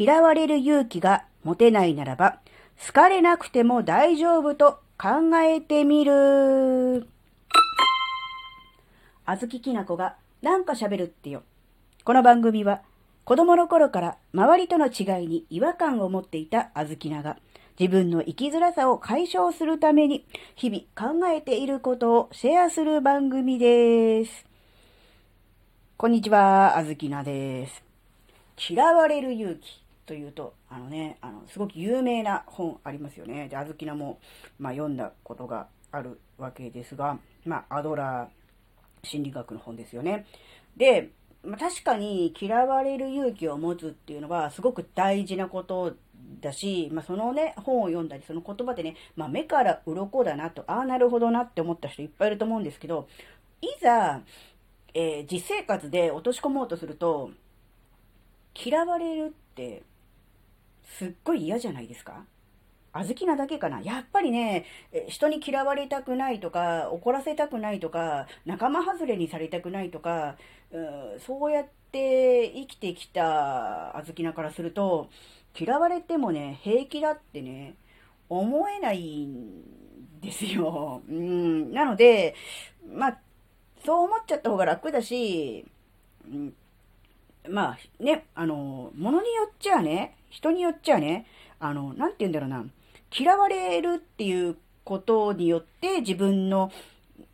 嫌われる勇気が持てないならば、好かれなくても大丈夫と考えてみる。あずききなこがなんか喋るってよ。この番組は子供の頃から周りとの違いに違和感を持っていたあずきなが自分の生きづらさを解消するために日々考えていることをシェアする番組です。こんにちは、あずきなです。嫌われる勇気というと、あのね、あの、すごく有名な本ありますよね。で、あずきなも、まあ、読んだことがあるわけですが、まあ、アドラー心理学の本ですよね。で、まあ、確かに嫌われる勇気を持つっていうのはすごく大事なことだし、まあ、そのね、本を読んだり、その言葉でね、まあ、目から鱗だなと、ああ、なるほどなって思った人いっぱいいると思うんですけど、いざ、えー、実生活で落とし込もうとすると、嫌われるってすっごい嫌じゃないですか。あずきなだけかな。やっぱりね、人に嫌われたくないとか、怒らせたくないとか、仲間外れにされたくないとか、うん、そうやって生きてきたあずきなからすると、嫌われてもね、平気だってね、思えないんですよ。うん、なので、まあ、そう思っちゃった方が楽だし、まあね、あの、ものによっちゃね、人によっちゃね、あの、なんて言うんだろうな、嫌われるっていうことによって自分の、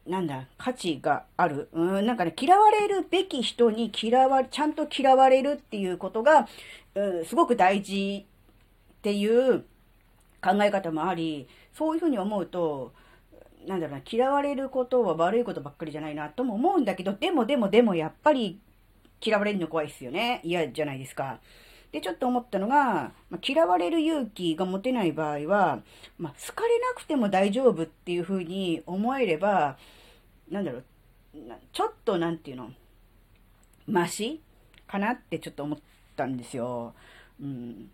なんだ、価値がある。うん、なんかね、嫌われるべき人に嫌わ、ちゃんと嫌われるっていうことが、うん、すごく大事っていう考え方もあり、そういうふうに思うと、なんだろうな、嫌われることは悪いことばっかりじゃないなとも思うんだけど、でもでもでもやっぱり嫌われるの怖いっすよね。嫌じゃないですか。で、ちょっと思ったのが、まあ、嫌われる勇気が持てない場合は、まあ、好かれなくても大丈夫っていうふうに思えれば、なんだろう、ちょっとなんていうの、マシかなってちょっと思ったんですよ。うん。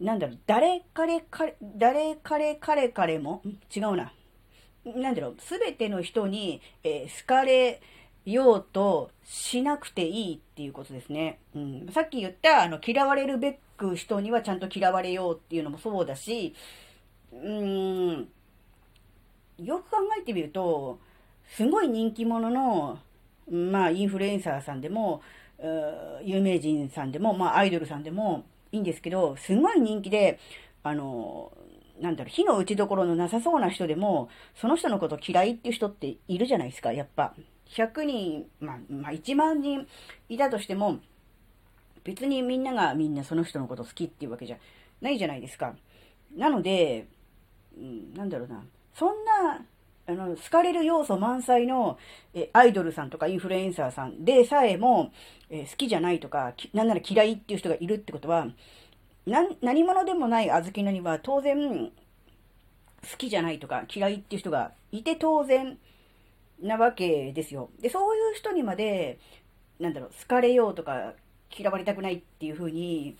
なんだろう、誰彼彼、誰彼彼彼も、違うな。なんだろう、すべての人に、えー、好かれ、ようとしなくていいっていうことですね。うん、さっき言った、あの、嫌われるべく人にはちゃんと嫌われようっていうのもそうだし、うーん、よく考えてみると、すごい人気者の、まあ、インフルエンサーさんでも、有名人さんでも、まあ、アイドルさんでもいいんですけど、すごい人気で、あの、なんだろう、火の打ちどころのなさそうな人でも、その人のこと嫌いっていう人っているじゃないですか、やっぱ。100人、まあ、まあ、1万人いたとしても、別にみんながみんなその人のこと好きっていうわけじゃないじゃないですか。なので、うん、なんだろうな、そんな、あの、好かれる要素満載のえアイドルさんとかインフルエンサーさんでさえも、え好きじゃないとか、なんなら嫌いっていう人がいるってことは、な、何者でもない小豆菜には当然、好きじゃないとか嫌いっていう人がいて当然なわけですよ。で、そういう人にまで、なんだろう、好かれようとか嫌われたくないっていうふうに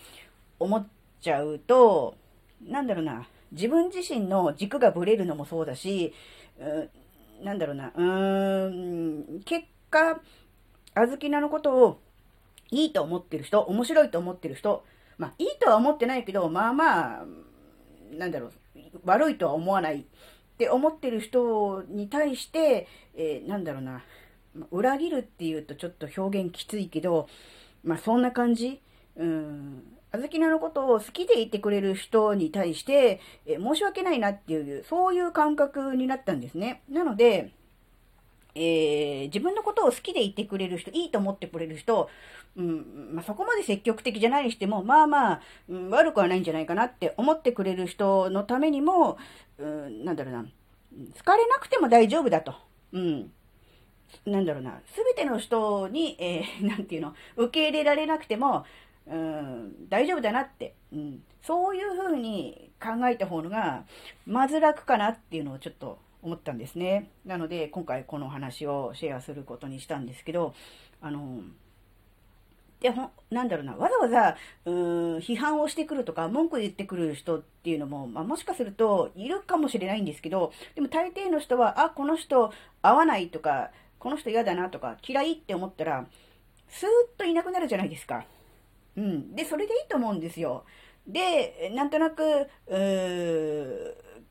思っちゃうと、なんだろうな、自分自身の軸がぶれるのもそうだし、うなんだろうな、うーん、結果、あずきなのことをいいと思ってる人、面白いと思ってる人、まあ、いいとは思ってないけど、まあまあ、なんだろう、悪いとは思わないって思ってる人に対して、えー、なんだろうな、裏切るっていうとちょっと表現きついけど、まあそんな感じ。うん。あずきなのことを好きでいてくれる人に対して、え申し訳ないなっていう、そういう感覚になったんですね。なので、えー、自分のことを好きでいてくれる人、いいと思ってくれる人、うんまあ、そこまで積極的じゃないにしても、まあまあ、うん、悪くはないんじゃないかなって思ってくれる人のためにも、うん、なんだろうな、疲れなくても大丈夫だと。うん。なんだろうな、すべての人に、えー、なんていうの、受け入れられなくても、うん、大丈夫だなって、うん、そういうふうに考えた方が、まず楽かなっていうのをちょっと思ったんですね。なので、今回この話をシェアすることにしたんですけど、あの、で、ほなんだろうな、わざわざ、うーん、批判をしてくるとか、文句言ってくる人っていうのも、まあ、もしかするといるかもしれないんですけど、でも大抵の人は、あ、この人合わないとか、この人嫌だなとか、嫌いって思ったら、スーッといなくなるじゃないですか。うん。で、それでいいと思うんですよ。で、なんとなく、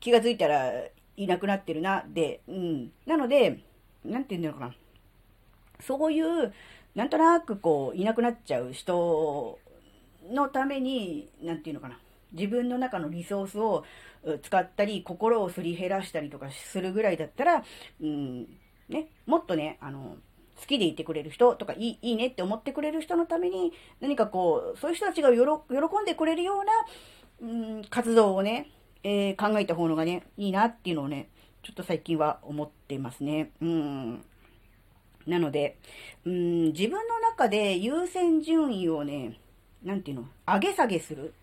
気がついたらいなくなってるな、で、うん。なので、なんて言うんだろうかな。そういう、なんとなくこう、いなくなっちゃう人のために、なんていうのかな。自分の中のリソースを使ったり、心をすり減らしたりとかするぐらいだったら、うん、ね、もっとね、あの、好きでいてくれる人とかいい、いいねって思ってくれる人のために、何かこう、そういう人たちが喜んでくれるような、うん、活動をね、えー、考えた方のがね、いいなっていうのをね、ちょっと最近は思ってますね。うん。なので、うん、自分の中で優先順位をね、なんていうの、上げ下げする。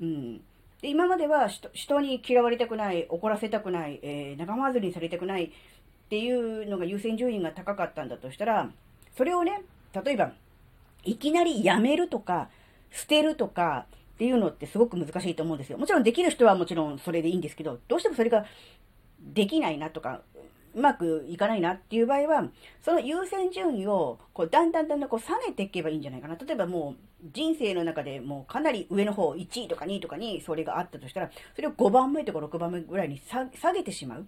うん。で、今までは人に嫌われたくない、怒らせたくない、えー、仲間外れにされたくないっていうのが優先順位が高かったんだとしたら、それをね、例えば、いきなりやめるとか、捨てるとか、っていうのってすごく難しいと思うんですよ。もちろんできる人はもちろんそれでいいんですけど、どうしてもそれができないなとか、うまくいかないなっていう場合は、その優先順位を、こう、だんだんだんだんこう下げていけばいいんじゃないかな。例えばもう、人生の中でもうかなり上の方、1位とか2位とかにそれがあったとしたら、それを5番目とか6番目ぐらいに下げてしまう。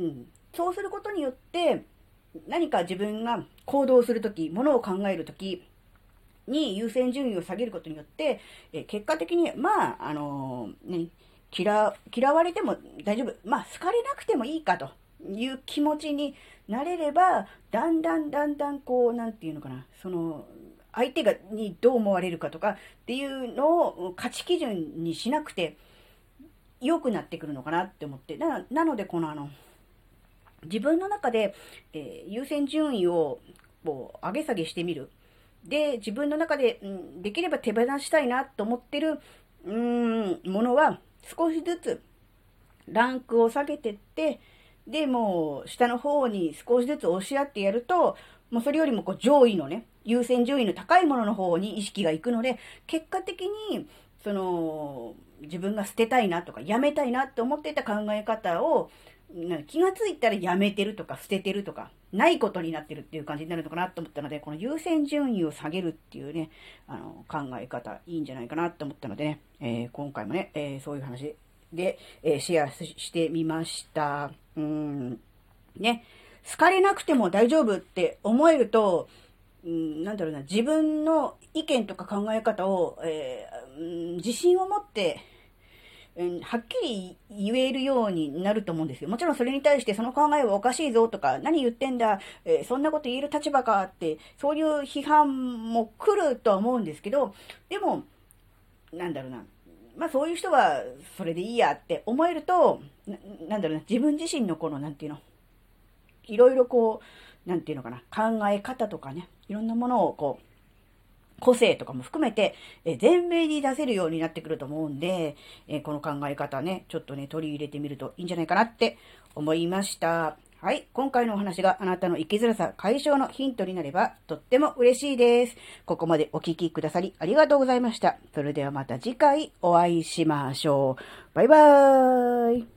うん。そうすることによって、何か自分が行動するとき、ものを考えるとき、に優先順位を下げることによって、え結果的に、まあ、あのー、ね、嫌、嫌われても大丈夫。まあ、好かれなくてもいいかという気持ちになれれば、だんだんだんだんこう、なんていうのかな、その、相手が、にどう思われるかとかっていうのを価値基準にしなくて良くなってくるのかなって思って。ななので、このあの、自分の中で、えー、優先順位をこう上げ下げしてみる。で、自分の中で、うん、できれば手放したいなと思ってる、うん、ものは、少しずつ、ランクを下げてって、で、もう、下の方に少しずつ押し合ってやると、もうそれよりもこう上位のね、優先順位の高いものの方に意識がいくので、結果的に、その、自分が捨てたいなとか、やめたいなって思ってた考え方を、気がついたらやめてるとか捨ててるとか、ないことになってるっていう感じになるのかなと思ったので、この優先順位を下げるっていうね、あの、考え方、いいんじゃないかなと思ったのでね、えー、今回もね、えー、そういう話で、えー、シェアしてみました。うん。ね、好かれなくても大丈夫って思えると、うん、なんだろうな、自分の意見とか考え方を、えー、自信を持ってはっきり言えるようになると思うんですよ。もちろんそれに対してその考えはおかしいぞとか、何言ってんだ、えー、そんなこと言える立場かって、そういう批判も来るとは思うんですけど、でも、なんだろうな。まあそういう人はそれでいいやって思えると、ななんだろうな、自分自身のこの、なんていうの、いろいろこう、なんていうのかな、考え方とかね、いろんなものをこう、個性とかも含めて、え前面に出せるようになってくると思うんで、えこの考え方ね、ちょっとね、取り入れてみるといいんじゃないかなって思いました。はい。今回のお話があなたの生きづらさ解消のヒントになればとっても嬉しいです。ここまでお聴きくださりありがとうございました。それではまた次回お会いしましょう。バイバーイ。